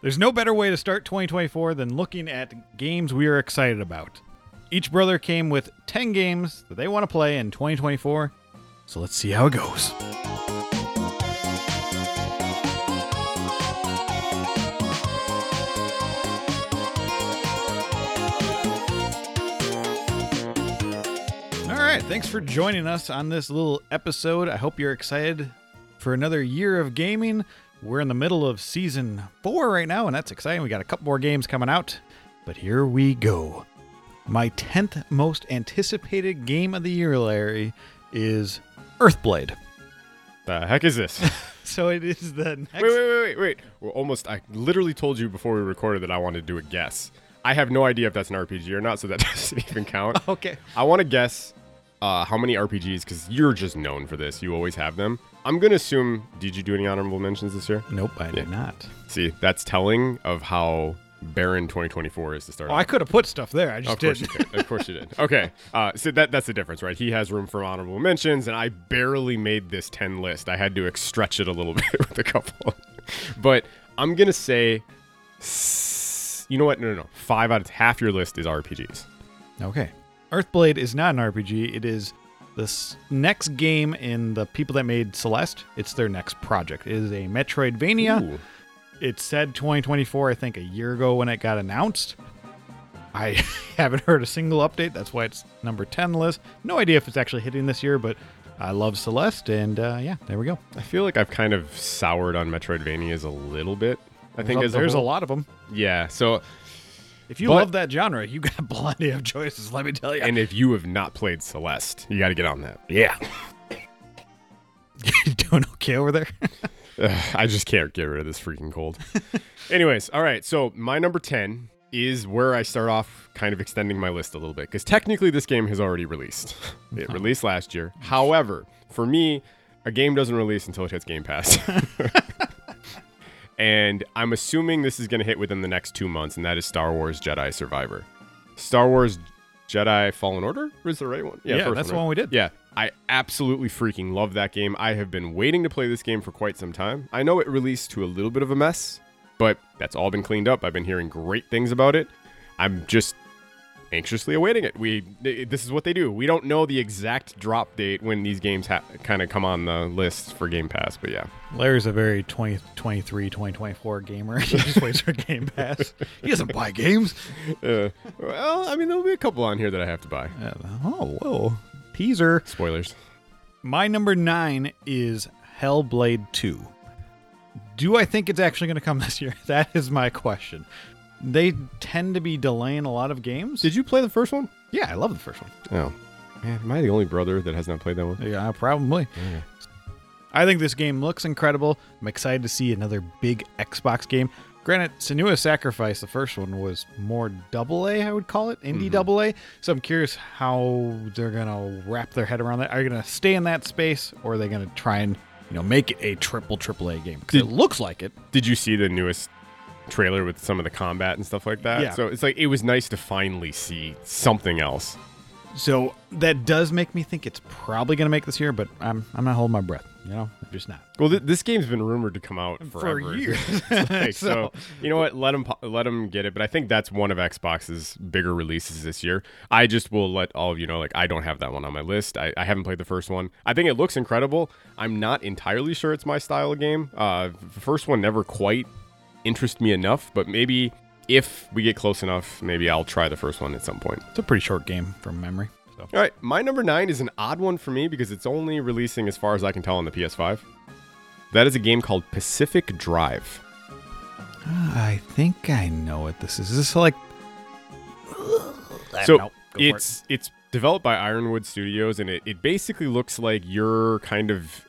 There's no better way to start 2024 than looking at games we are excited about. Each brother came with 10 games that they want to play in 2024, so let's see how it goes. All right, thanks for joining us on this little episode. I hope you're excited for another year of gaming. We're in the middle of season four right now, and that's exciting. We got a couple more games coming out, but here we go. My 10th most anticipated game of the year, Larry, is Earthblade. The heck is this? So it is the next. wait, wait, wait, wait, wait. We're almost. I literally told you before we recorded that I wanted to do a guess. I have no idea if that's an RPG or not, so that doesn't even count. Okay. I want to guess uh, how many RPGs, because you're just known for this. You always have them. I'm gonna assume. Did you do any honorable mentions this year? Nope, I did not. See, that's telling of how barren 2024 is to start. Oh. I could have put stuff there. I just Of course didn't. did. Of course you did. Okay. Uh, so that that's the difference, right? He has room for honorable mentions, and I barely made this ten list. I had to stretch it a little bit with a couple. but I'm gonna say, you know what? No, no, no. Five out of half your list is RPGs. Okay. Earthblade is not an RPG. It is the next game in the people that made Celeste. It's their next project. It is a Metroidvania. Ooh. It said 2024, I think, a year ago when it got announced. I haven't heard a single update. That's why it's number 10 on list. No idea if it's actually hitting this year, but I love Celeste, and uh, yeah, there we go. I feel like I've kind of soured on Metroidvanias a little bit. I think there's, as there's a whole. lot of them. Yeah. So, If you But- love that genre, you got plenty of choices. Let me tell you. and if you have not played Celeste, you got to get on that. yeah. you doing okay over there? Ugh, I just can't get rid of this freaking cold. Anyways, all right. So my number 10 is where I start off kind of extending my list a little bit because technically this game has already released. It released last year. However, for me, a game doesn't release until it hits Game Pass. And I'm assuming this is going to hit within the next two months, and that is Star Wars Jedi Survivor. Star Wars Jedi Fallen Order is the right one? Yeah, first that's the right? one we did. Yeah, I absolutely freaking love that game. I have been waiting to play this game for quite some time. I know it released to a little bit of a mess, but that's all been cleaned up. I've been hearing great things about it. I'm just anxiously awaiting it. We this is what they do. We don't know the exact drop date when these games ha- kind of come on the list for Game Pass, but yeah. Larry's a very 2023, 2024 gamer. He just waits for Game Pass. He doesn't buy games. Uh, well, I mean, there'll be a couple on here that I have to buy. Uh, oh, whoa. Teaser. Spoilers. My number nine is Hellblade 2. Do I think it's actually going to come this year? That is my question. They tend to be delaying a lot of games. Did you play the first one? yeah, I love the first one. Oh, man, am I the only brother that has not played that one? Yeah, probably. I think this game looks incredible. I'm excited to see another big Xbox game. Granted, Senua's Sacrifice, the first one, was more double A, I would call it, indie mm-hmm. double A. So I'm curious how they're gonna wrap their head around that. Are you gonna stay in that space, or are they gonna try and you know make it a triple triple A game? Because it looks like it. Did you see the newest trailer with some of the combat and stuff like that? Yeah. So it's like it was nice to finally see something else. So that does make me think it's probably gonna make this year, but I'm I'm not holding my breath. You know, I'm just not. Well, th- this game's been rumored to come out For years. Like, So- so, you know what? Let them let them get it. But I think that's one of Xbox's bigger releases this year. I just will let all of you know, like I don't have that one on my list. I, I haven't played the first one. I think it looks incredible. I'm not entirely sure it's my style of game. Uh, the first one never quite interested me enough, but maybe if we get close enough, maybe I'll try the first one at some point. It's a pretty short game from memory. So All right, my number nine is an odd one for me because it's only releasing, as far as I can tell, on the PS5. That is a game called Pacific Drive. Ah, I think I know what this is. Is this like? so no, go for it's it's developed by Ironwood Studios, and it, it basically looks like you're kind of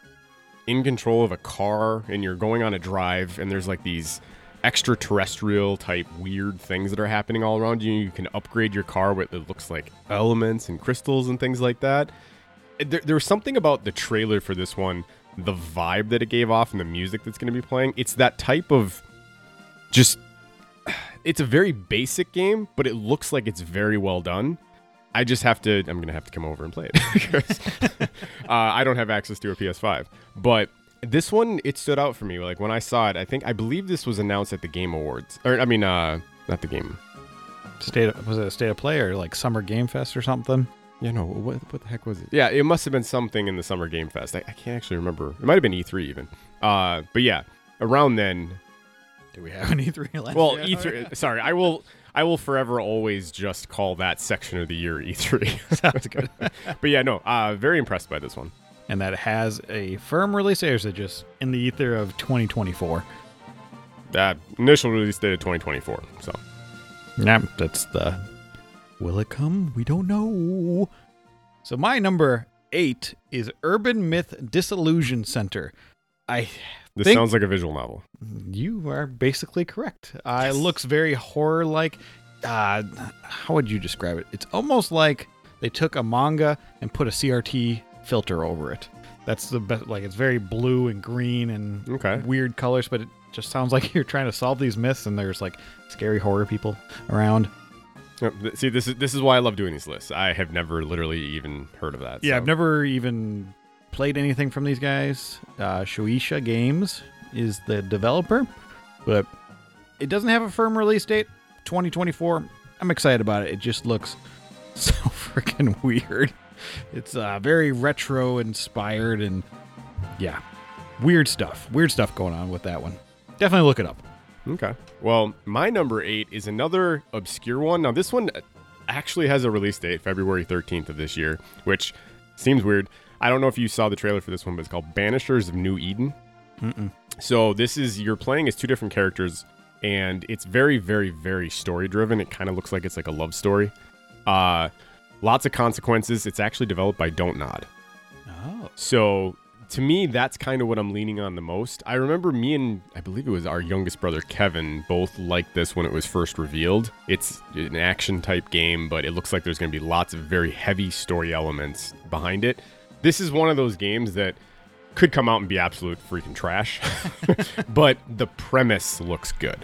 in control of a car, and you're going on a drive, and there's like these extraterrestrial type weird things that are happening all around you. You can upgrade your car with it looks like elements and crystals and things like that. There, there was something about the trailer for this one, the vibe that it gave off, and the music that's going to be playing. It's that type of just it's a very basic game, but it looks like it's very well done. I just have to. I'm gonna have to come over and play it because uh, I don't have access to a PS5. But This one it stood out for me. Like when I saw it, I think I believe this was announced at the Game Awards, or I mean, uh, not the game. State of, was it a state of play or like Summer Game Fest or something? Yeah, no. What what the heck was it? Yeah, it must have been something in the Summer Game Fest. I, I can't actually remember. It might have been E3 even. Uh, but yeah, around then. Do we have an E3 last Well, year? E3. Sorry, I will. I will forever always just call that section of the year E3. Sounds good. but yeah, no. Uh, very impressed by this one. And that has a firm release date, or is it just in the ether of 2024? That initial release date of 2024. So Yep, that's the. Will it come? We don't know. So my number eight is Urban Myth Dissolution Center. I this sounds like a visual novel. You are basically correct. Uh, Yes. It looks very horror like. Uh, how would you describe it? It's almost like they took a manga and put a CRT filter over it. That's the best. Like it's very blue and green and Okay. weird colors, but it just sounds like you're trying to solve these myths and there's like scary horror people around. Yep, th- See, this is this is why I love doing these lists. I have never literally even heard of that. Yeah, so- I've never even played anything from these guys. Uh, Shueisha Games is the developer, but it doesn't have a firm release date. 2024. I'm excited about it. It just looks so freaking weird. It's uh, very retro inspired and yeah, weird stuff. Weird stuff going on with that one. Definitely look it up. Okay. Well, my number eight is another obscure one. Now, this one actually has a release date, February 13th of this year, which seems weird. I don't know if you saw the trailer for this one, but it's called Banishers of New Eden. Mm-mm. So this is you're playing as two different characters, and it's very, very, very story driven. It kind of looks like it's like a love story. Uh, lots of consequences. It's actually developed by Don't Nod. Oh, So to me, that's kind of what I'm leaning on the most. I remember me and I believe it was our youngest brother Kevin both liked this when it was first revealed. It's an action type game, but it looks like there's going to be lots of very heavy story elements behind it. This is one of those games that could come out and be absolute freaking trash, but the premise looks good.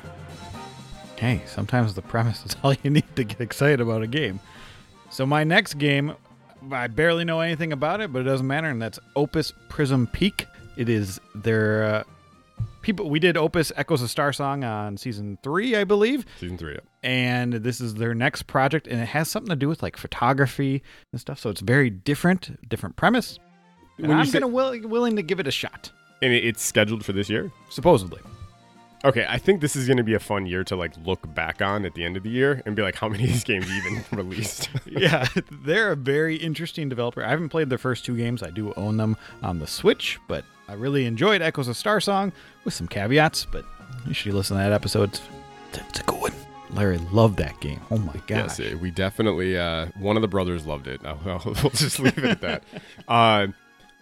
hey, sometimes the premise is all you need to get excited about a game. So my next game, I barely know anything about it, but it doesn't matter, and that's Opus Prism Peak. It is their uh, people. We did Opus Echoes of Star Song on season three, I believe, Season three. yeah. and this is their next project, and it has something to do with like photography and stuff. So it's very different, different premise. And When I'm say- gonna will, willing to give it a shot, And it's scheduled for this year. supposedly. Okay, I think this is going to be a fun year to like look back on at the end of the year and be like, how many of these games even released? yeah, they're a very interesting developer. I haven't played their first two games. I do own them on the Switch, but I really enjoyed Echoes of Star Song with some caveats. But you should listen to that episode. It's, it's a good one. Larry loved that game. Oh my gosh. Yes, we definitely. Uh, one of the brothers loved it. I'll, I'll- we'll just leave it at that. Uh,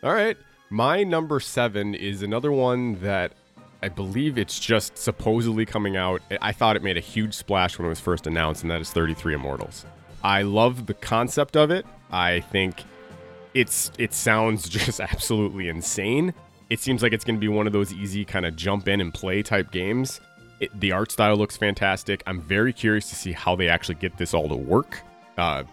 all right, my number seven is another one that I believe it's just supposedly coming out. I- thought it made a huge splash when it was first announced, and that is 33 Immortals. I love the concept of it. I think it's it sounds just absolutely insane. It seems like it's going to be one of those easy kind of jump in and play type games. It, the art style looks fantastic. I'm very curious to see how they actually get this all to work. Uh,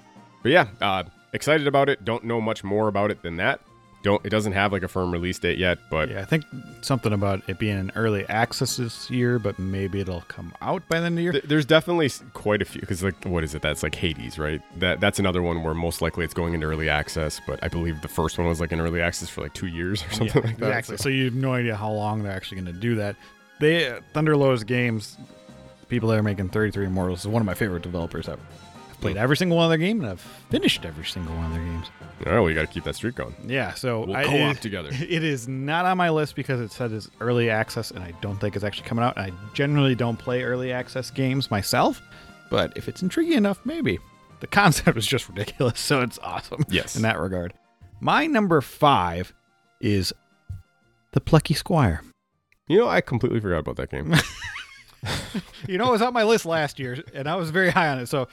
but yeah, uh, excited about it. Don't know much more about it than that. Don't. It doesn't have like a firm release date yet, but Yeah, I think something about it being an early access this year, but maybe it'll come out by the end of the year. Th- There's definitely quite a few because like what is it? That's like Hades, right? That that's another one where most likely it's going into early access. But I believe the first one was like in early access for like two years or something like that. Exactly. So- So you have no idea how long they're actually going to do that. They Thunder Thunderlow's games, people that are making 33 Immortals is one of my favorite developers ever. I've played every single one of their games, and I've finished every single one of their games. All right, well, you got to keep that streak going. Yeah, so We'll I- co-op it- together. It is not on my list because it said it's early access, and I don't think it's actually coming out. And I generally don't play early access games myself, but if it's intriguing enough, maybe. The concept is just ridiculous, so it's awesome. Yes. in that regard. My number five is the Plucky Squire. You know, I completely forgot about that game. You know, it was on my list last year, and I was very high on it. So,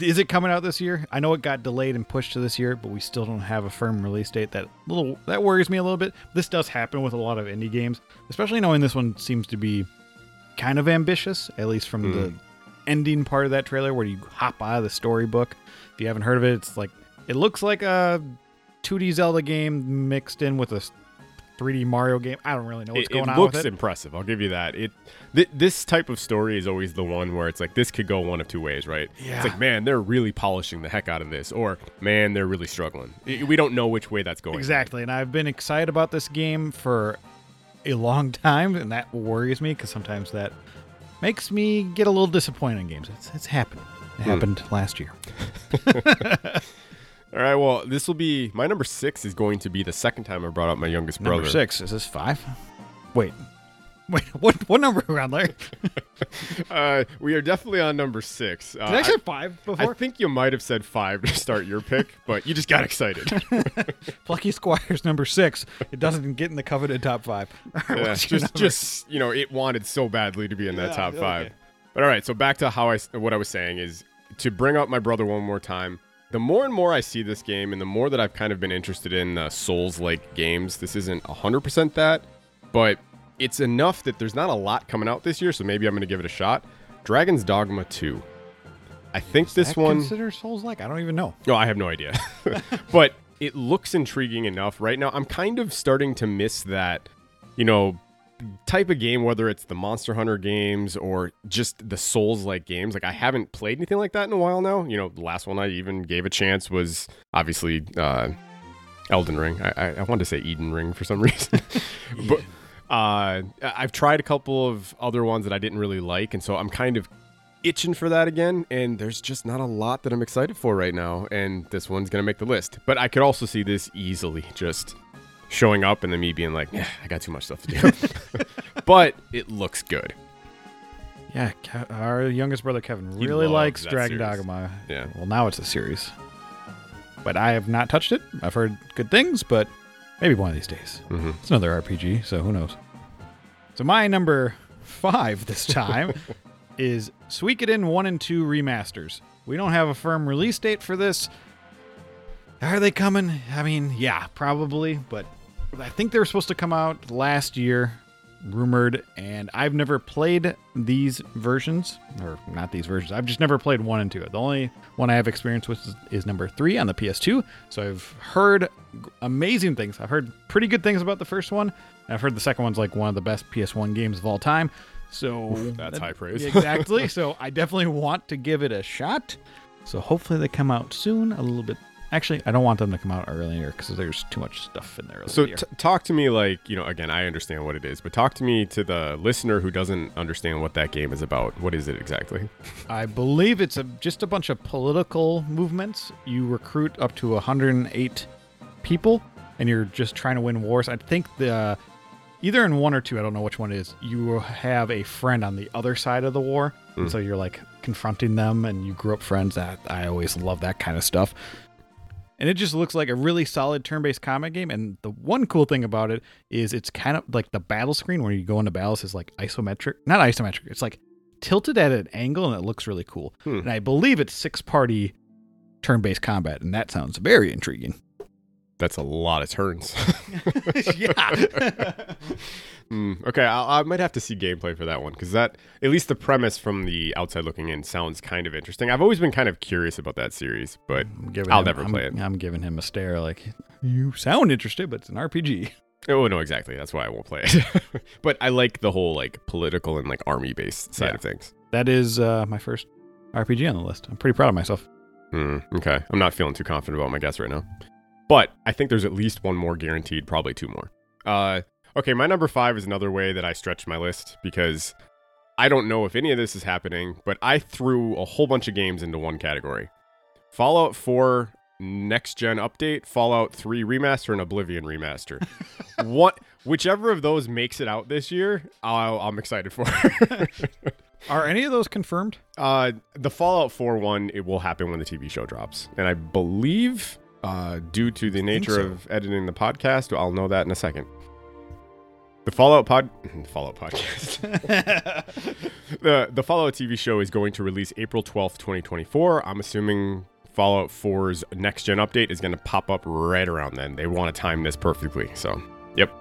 is it coming out this year? I know it got delayed and pushed to this year, but we still don't have a firm release date. That little that worries me a little bit. This does happen with a lot of indie games, especially knowing this one seems to be kind of ambitious, at least from the hmm. ending part of that trailer where you hop out of the storybook. If you haven't heard of it, it's like it looks like a 2D Zelda game mixed in with a 3D Mario game. I don't really know what's it, going it on looks with it. impressive. I'll give you that. It th- this type of story is always the one where it's like this could go one of two ways, right? Yeah. It's like man, they're really polishing the heck out of this, or man, they're really struggling. We don't know which way that's going. Exactly, and I've been excited about this game for a long time, and that worries me because sometimes that makes me get a little disappointed in games. It's, it's happened. It Hmm. happened last year. All right. Well, this will be my number six. Is going to be the second time I brought up my youngest brother. Number six is this five? Wait, wait. What what number are we on, Larry? Uh, we are definitely on number six. Uh, Did I say five I, I think you might have said five to start your pick, but you just got excited. Plucky Squires number six. It doesn't get in the coveted top five. Right, Yeah, just just you know it wanted so badly to be in that Yeah, top five but all right so back to how I what i was saying is to bring up my brother one more time the more and more i see this game and the more that i've kind of been interested in uh, souls like games this isn't 100% that but it's enough that there's not a lot coming out this year so maybe i'm going to give it a shot dragon's dogma 2 i think this That one consider Souls like? I don't even know. no, I have no idea. but it looks intriguing enough right now. I'm kind of starting to miss that, you know, type of game, whether it's the Monster Hunter games or just the Souls like games. Like, I haven't played anything like that in a while now. You know, the last one I even gave a chance was obviously uh, Elden Ring. I, I, I wanted to say Eden Ring for some reason. but uh, I've tried a couple of other ones that I didn't really like. And so I'm kind of itching for that again and there's just not a lot that i'm excited for right now and this one's gonna make the list but i could also see this easily just showing up and then me being like yeah i got too much stuff to do but it looks good Yeah, Ke- our youngest brother Kevin He really loves likes that Dragon series. Dogma. Yeah. Well, now it's a series, but I have not touched it. I've heard good things, but maybe one of these days. mm-hmm. It's another RPG, so who knows? So my number five this time is Suikoden one and two remasters. We don't have a firm release date for this. Are they coming? I mean, yeah, probably, but I think they were supposed to come out last year, rumored, and I've never played these versions, or not these versions. I've just never played one and two. The only one I have experience with is, is number three on the PS2. So I've heard amazing things. I've heard pretty good things about the first one. I've heard the second one's like one of the best PS1 games of all time. So that's that- high praise. exactly. So I definitely want to give it a shot. So hopefully they come out soon. A little bit. Actually, I don't want them to come out earlier because there's too much stuff in there. so t- talk to me like you know again i understand what it is but talk to me to the listener who doesn't understand what that game is about what is it exactly I believe it's a just a bunch of political movements. You recruit up to 108 people, and you're just trying to win wars. I think the either in one or two, I don't know which one it is. You will have a friend on the other side of the war, and Mm. so you're like confronting them, and you grew up friends. That I always love that kind of stuff. And it just looks like a really solid turn-based combat game. And the one cool thing about it is it's kind of like the battle screen where you go into battles is like isometric, not isometric. It's like tilted at an angle, and it looks really cool. Hmm. And I believe it's six-party turn-based combat, and that sounds very intriguing. That's a lot of turns yeah. Mm, okay, I, I might have to see gameplay for that one because that, at least the premise from the outside looking in, sounds kind of interesting. I've always been kind of curious about that series, but I'm giving I'll him- never I'm- play it. I'm giving him a stare like, you sound interested, but it's an RPG. oh no, exactly. That's why I won't play it. but I like the whole like political and like army based side Yeah. of things. That is uh, my first RPG on the list. I'm pretty proud of myself. Hmm, okay, I'm not feeling too confident about my guess right now, but I think there's at least one more guaranteed, probably two more. Uh, okay, my number five is another way that I stretch my list because I don't know if any of this is happening, but I threw a whole bunch of games into one category: Fallout 4 next gen update, Fallout 3 remaster, and Oblivion remaster. what, whichever of those makes it out this year, I'll, I'm excited for. Are any of those confirmed? Uh, the Fallout 4 one, it will happen when the TV show drops. And I believe, uh, due to the nature so. of editing the podcast, I'll know that in a second. The Fallout pod, Fallout podcast. the the Fallout TV show is going to release April 12th, 2024. I'm assuming Fallout 4's next gen update is going to pop up right around then. They want to time this perfectly. So, yep.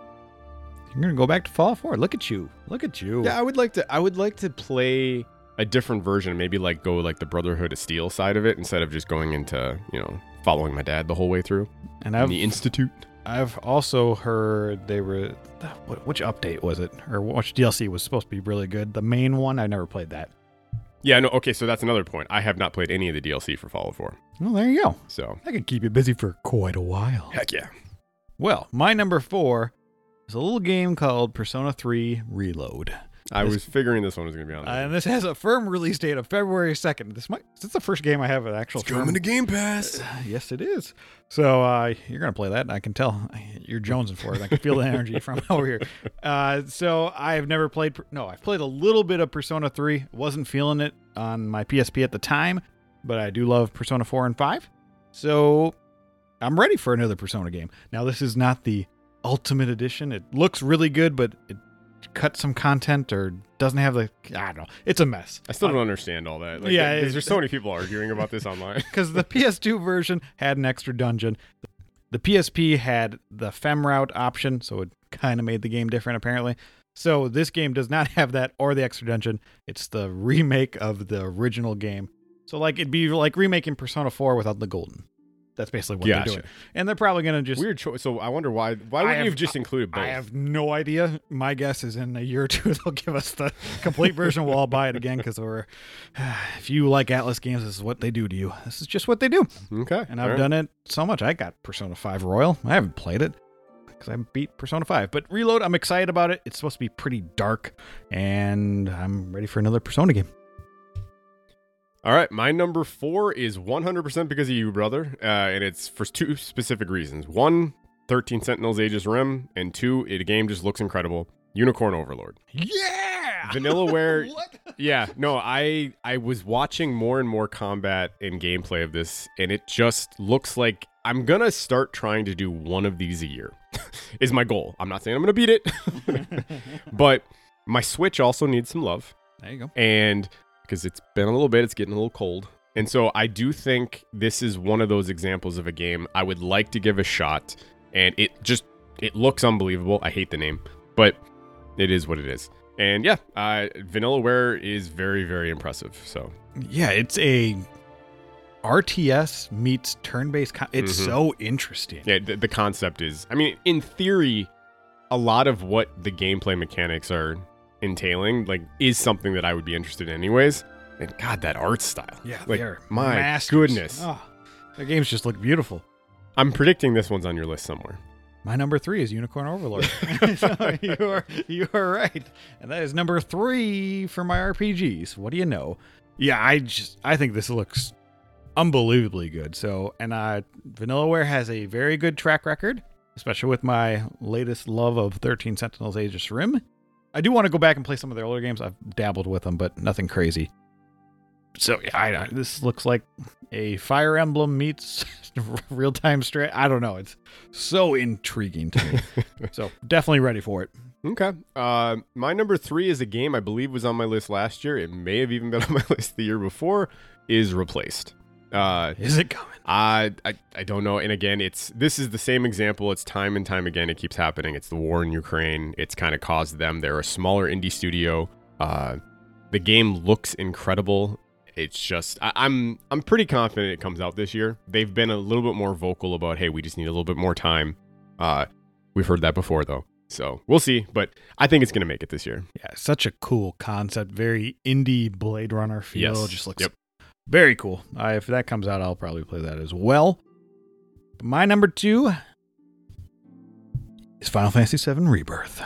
You're gonna go back to Fallout 4. Look at you. Look at you. Yeah, I would like to. I would like to play a different version. Maybe like go like the Brotherhood of Steel side of it instead of just going into you know following my dad the whole way through. And I've the Institute. I've also heard they were. Which update was it, or which DLC was supposed to be really good? The main one. I never played that. Yeah, no, okay, so that's another point. I have not played any of the DLC for Fallout 4. Well, there you go. So, I could keep you busy for quite a while. heck yeah. Well, my number four is a little game called Persona 3 Reload. I This- was figuring this one was going to be on Uh, there. and this has a firm release date of February 2nd. This might this is the first game I have an actual it's firm- Game Pass. Yes, it is. So uh, you're gonna play that. I can tell you're jonesing for it. I can feel the energy from over here. Uh, so I have never played. No, I've played a little bit of Persona 3. Wasn't feeling it on my PSP at the time, but I do love Persona 4 and 5. So I'm ready for another Persona game. Now this is not the Ultimate Edition. It looks really good, but it cuts some content or doesn't have the. I don't know. It's a mess. I still don't understand all that. Like, Yeah, it- there's so many people arguing about this online. because the PS2 version had an extra dungeon. The PSP had the fem route option, so it kind of made the game different apparently. So this game does not have that or the extra dungeon. It's the remake of the original game. So like it'd be like remaking Persona 4 without the golden. That's basically what Gotcha. they're doing. And they're probably gonna just Weird choice. So I wonder why. Why wouldn't you have- have just included both? I have no idea. My guess is in a year or two they'll give us the complete version. We'll all buy it again because we're. If you like Atlus games, this is what they do to you. This is just what they do. okay. And I've done it so much. I got Persona 5 Royal. I haven't played it because I beat Persona 5. But Reload, I'm excited about it. It's supposed to be pretty dark, and I'm ready for another Persona game. All right, my number four is 100% because of you, brother, uh, and it's for two specific reasons. One, 13 Sentinels Aegis Rim, and two, it, the game just looks incredible. Unicorn Overlord. Yeah! Vanillaware- what? Yeah, no, I I was watching more and more combat and gameplay of this, and it just looks like I'm gonna start trying to do one of these a year. is my goal. I'm not saying I'm gonna beat it, but my Switch also needs some love. There you go. and because it's been a little bit, it's getting a little cold. And so I do think this is one of those examples of a game I would like to give a shot. And it just it looks unbelievable. I hate the name, but it is what it is. And yeah, uh, Vanillaware is very very impressive. So Yeah, it's a RTS meets turn-based. Con- it's Mhm. so interesting. yeah, the, the concept is. I mean, in theory, a lot of what the gameplay mechanics are entailing like is something that I would be interested in anyways. And God, that art style. Yeah, like they're my masters. goodness. Oh, their games just look beautiful. I'm predicting this one's on your list somewhere. My number three is Unicorn Overlord. so you are you are right, and that is number three for my RPGs. What do you know? Yeah, I just I think this looks unbelievably good. So, and uh, Vanillaware has a very good track record, especially with my latest love of Thirteen Sentinels: Aegis Rim. I do want to go back and play some of their older games. I've dabbled with them, but nothing crazy. So yeah, I, I, this looks like a Fire Emblem meets real time strat. I don't know. It's so intriguing to me. so definitely ready for it. Okay. Uh, my number three is a game I believe was on my list last year. It may have even been on my list the year before. Is replaced. Uh, Is it coming? I, I I don't know. And again, it's this is the same example. It's time and time again. It keeps happening. It's the war in Ukraine. It's kind of caused them. They're a smaller indie studio. Uh, the game looks incredible. It's just I, I'm I'm pretty confident it comes out this year. They've been a little bit more vocal about hey, we just need a little bit more time. Uh, we've heard that before though, so we'll see. But I think it's gonna make it this year. Yeah, such a cool concept. Very indie Blade Runner feel. Yes. Just looks Yep. Very cool. Uh, if that comes out, I'll probably play that as well. My number two is Final Fantasy VII Rebirth.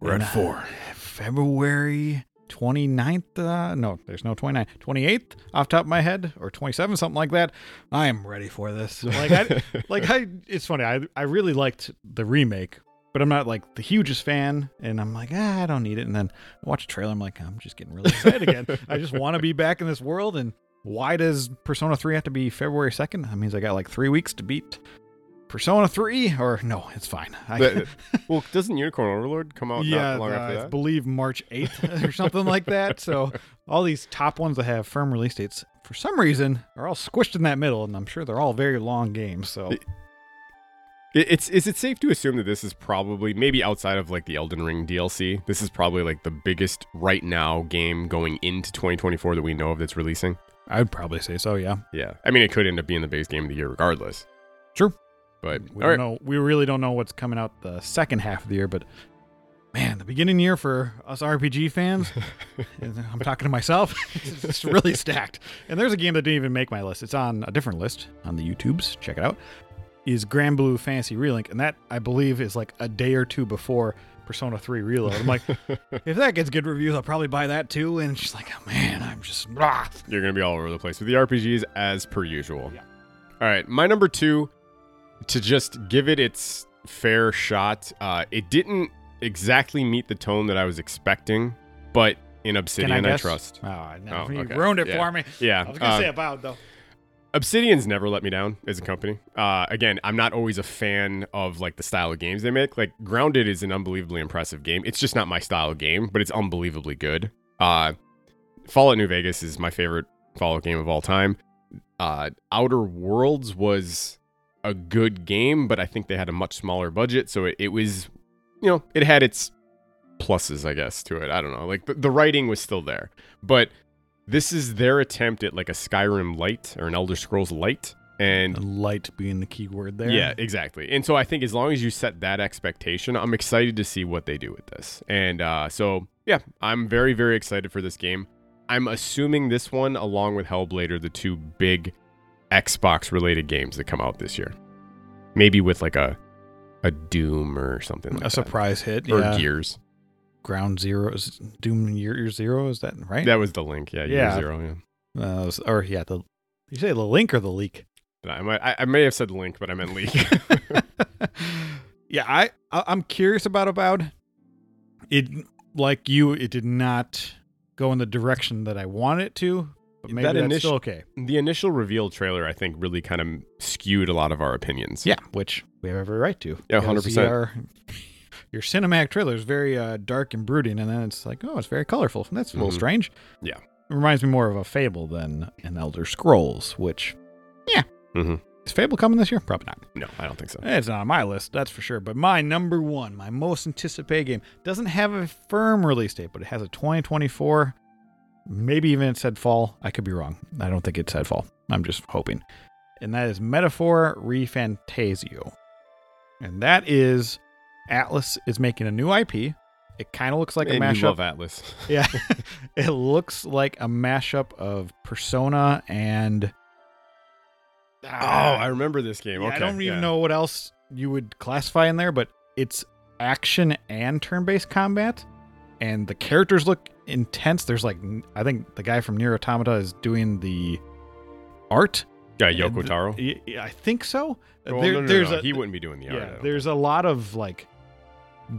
We're And, at uh, four. February 29th. Uh, no, there's no 29th. 28th off top of my head, or 27, something like that. I am ready for this. Like, I, like I, it's funny. I, I really liked the remake, but I'm not like the hugest fan. And I'm like, ah, I don't need it. And then I watch a trailer. I'm like, I'm just getting really excited again. I just want to be back in this world. And why does Persona 3 have to be February 2nd? That means I got like three weeks to beat Persona 3. Or no, it's fine. I, well, doesn't Unicorn Overlord come out yeah, not long uh, after I that? believe March 8th or something like that. So all these top ones that have firm release dates, for some reason, are all squished in that middle, and I'm sure they're all very long games. So It- It's is it safe to assume that this is probably maybe outside of like the Elden Ring DLC, this is probably like the biggest right now game going into 2024 that we know of that's releasing. I'd probably say so. Yeah. Yeah, I mean it could end up being the base game of the year regardless. True. But We don't right, know. We really don't know what's coming out the second half of the year, but man, the beginning year for us RPG fans, and I'm talking to myself, it's really stacked. And there's a game that didn't even make my list. It's on a different list on the YouTubes. Check it out. Is Granblue Fantasy Relink, and that I believe is like a day or two before Persona 3 Reload. I'm like, if that gets good reviews, I'll probably buy that too. And she's like, oh man, I'm just ah. you're gonna be all over the place with the RPGs as per usual. Yeah. All right, my number two, to just give it its fair shot. Uh, it didn't exactly meet the tone that I was expecting, but in Obsidian, I I, trust. Oh, no, Oh, you ruined it Yeah. for me. Yeah, I was gonna uh, say about though. Obsidian's never let me down as a company. Uh, again, I'm not always a fan of like the style of games they make. Like Grounded is an unbelievably impressive game. It's just not my style of game, but it's unbelievably good. Uh, Fallout New Vegas is my favorite Fallout game of all time. Uh, Outer Worlds was a good game, but I think they had a much smaller budget, so it, it was, you know, it had its pluses, I guess, to it. I don't know. Like the, the writing was still there, but this is their attempt at like a Skyrim light or an Elder Scrolls light. And light being the key word there. yeah, exactly. And so I think as long as you set that expectation, I'm excited to see what they do with this. And uh, so, yeah, I'm very, very excited for this game. I'm assuming this one, along with Hellblade, are the two big Xbox related games that come out this year. Maybe with like a a Doom or something like a that. surprise hit. Or yeah. Gears. Ground Zero is Doom Year, Year Zero. Is that right? That was the link. Yeah, Year Yeah. Zero. Yeah. Uh, was- or yeah, the you say the link or the leak? I, might, I, I may have said link, but I meant leak. yeah, I I'm curious about about it. Like you, it did not go in the direction that I wanted it to. But maybe That that's initial- still okay. the initial reveal trailer, I think, really kind of skewed a lot of our opinions. Yeah, which we have every right to. Yeah, 100%. Your, cinematic trailer is very uh, dark and brooding, and then it's like, oh, it's very colorful. That's a little Mhm. strange. Yeah. It reminds me more of a Fable than an Elder Scrolls, which, yeah. hmm Is Fable coming this year? Probably not. No, I don't think so. It's not on my list, that's for sure. But my number one, my most anticipated game, doesn't have a firm release date, but it has a 2024. Maybe even it said fall. I could be wrong. I don't think it said fall. I'm just hoping. And that is Metaphor ReFantazio. And that is Atlus is making a new IP. It kind of looks like a and you mashup. love Atlus. Yeah. it looks like a mashup of Persona and. Oh, ah. I remember this game. Yeah, okay, I don't even yeah. know what else you would classify in there, but it's action and turn-based combat, and the characters look intense. There's like, I think the guy from Nier Automata is doing the art. Yeah, Yoko Taro. I think so. Well, There- no, no, there's no, a he wouldn't be doing the art. Yeah. There's a lot of like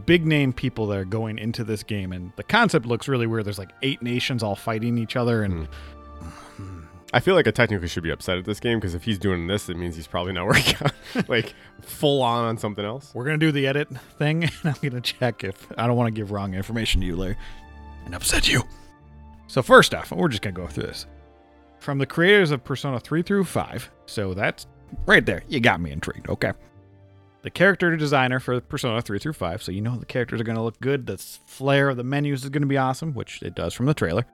big name people that are going into this game, and the concept looks really weird. There's like eight nations all fighting each other, and think. I feel like I technically should be upset at this game because if he's doing this, it means he's probably not working on like full on on something else. We're gonna do the edit thing, and I'm gonna check if I don't want to give wrong information to you, Larry, and upset you. So first off, we're just gonna go through this from the creators of Persona 3 through 5. So that's right there. You got me intrigued. Okay. The character designer for Persona 3 through 5, so you know the characters are gonna look good. The flair of the menus is gonna be awesome, which it does from the trailer.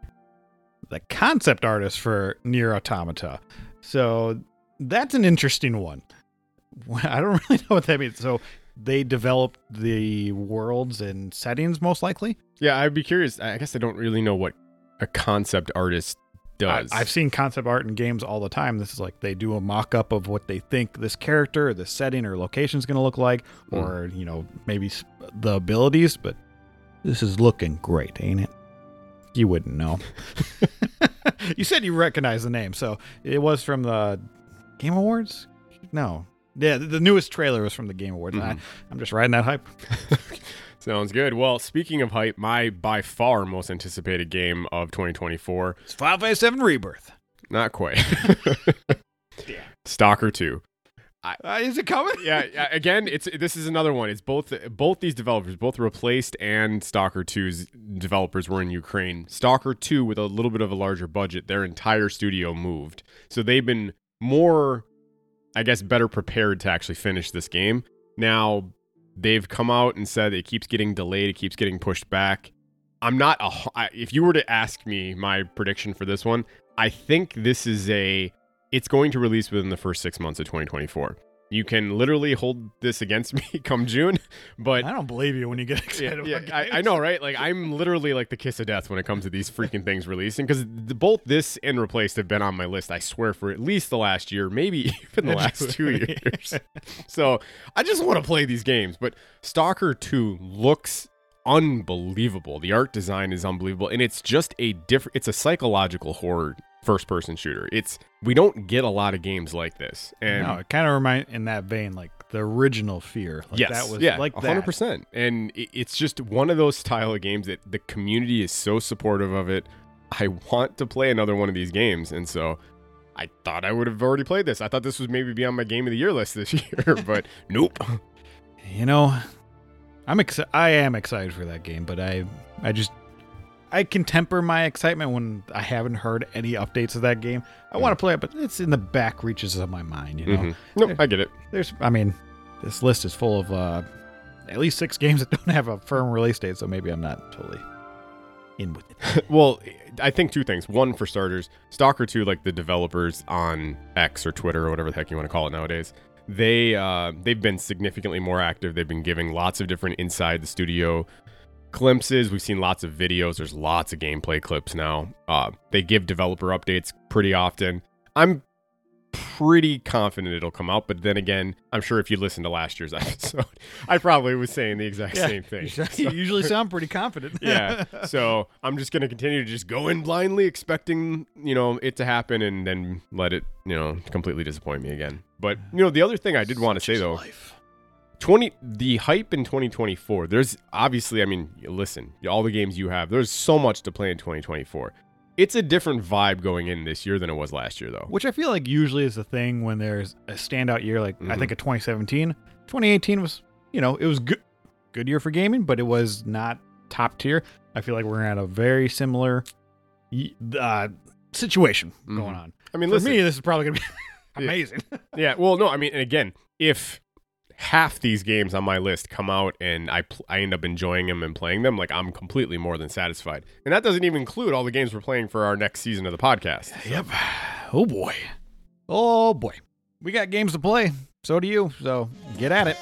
The concept artist for Nier Automata. So that's an interesting one. I don't really know what that means. So they developed the worlds and settings most likely. Yeah, I'd be curious. I guess I don't really know what a concept artist does. I, have seen concept art in games all the time. This is like they do a mock up of what they think this character, or this setting, or location is going to look like, Hmm. or you know maybe the abilities. But this is looking great, ain't it? You wouldn't know. you said you recognize the name, so it was from the Game Awards. No, yeah, the, the newest trailer was from the Game Awards. and I, Mhm. I'm just riding that hype. Sounds good. Well, speaking of hype, my by far most anticipated game of 2024, It's Final Fantasy Seven Rebirth. not quite. Yeah. Stalker 2. Uh, is it coming? yeah, yeah, again, it's this is another one. It's both both these developers, both replaced and Stalker 2's developers were in Ukraine. Stalker 2 with a little bit of a larger budget, their entire studio moved. So they've been more I guess better prepared to actually finish this game. Now they've come out and said it keeps getting delayed, it keeps getting pushed back. I'm not a if you were to ask me my prediction for this one, I think this is a it's going to release within the first 6 months of 2024. You can literally hold this against me come June. But I don't believe you when you get excited. yeah, about I, I know, right? Like I'm literally like the kiss of death when it comes to these freaking things releasing because both this and replaced have been on my list. I swear for at least the last year, maybe even the last two years. so I just want to play these games. But Stalker Two looks unbelievable. The art design is unbelievable, and it's just a different. It's a psychological horror first-person shooter. It's we don't get a lot of games like this, and no, it kind of remind in that vein like the original Fear. Like yes, that was yeah, like hundred that. percent. And it, it's just one of those style of games that the community is so supportive of it. I want to play another one of these games, and so I thought I would have already played this. I thought this was maybe be on my game of the year list this year, but nope. You know, I'm exci- I am excited for that game, but I I just I can temper my excitement when I haven't heard any updates of that game. I want to play it, but it's in the back reaches of my mind. You know, Mhm. Nope, I get it. there's I mean, this list is full of uh at least six games that don't have a firm release date, so maybe I'm not totally in with it. well, I think two things. One, for starters, Stalker 2, like the developers on X or Twitter or whatever the heck you want to call it nowadays, they uh, they've been significantly more active. They've been giving lots of different inside the studio glimpses. We've seen lots of videos. There's lots of gameplay clips now. Uh, they give developer updates pretty often. I'm pretty confident it'll come out, but then again, I'm sure if you listened to last year's episode, I probably was saying the exact same thing. You usually sound pretty confident. yeah. So I'm just gonna continue to just go in blindly, expecting you know it to happen, and then let it you know completely disappoint me again. But you know the other thing I did want to say though, Life. 20 the hype in 2024. There's obviously, I mean, listen, all the games you have, there's so much to play in 2024. It's a different vibe going in this year than it was last year, though. Which I feel like usually is the thing when there's a standout year. Like I Mhm. think of 2017, 2018 was, you know, it was good, good year for gaming, but it was not top tier. I feel like we're at a very similar uh, situation Mhm. going on. I mean, For listen, me, this is probably gonna be Yeah. amazing. yeah. Well, no, I mean, and again, if half these games on my list come out and I pl- I end up enjoying them and playing them, like I'm completely more than satisfied. And that doesn't even include all the games we're playing for our next season of the podcast. yep. Oh boy. Oh boy. We got games to play. So do you. So get at it.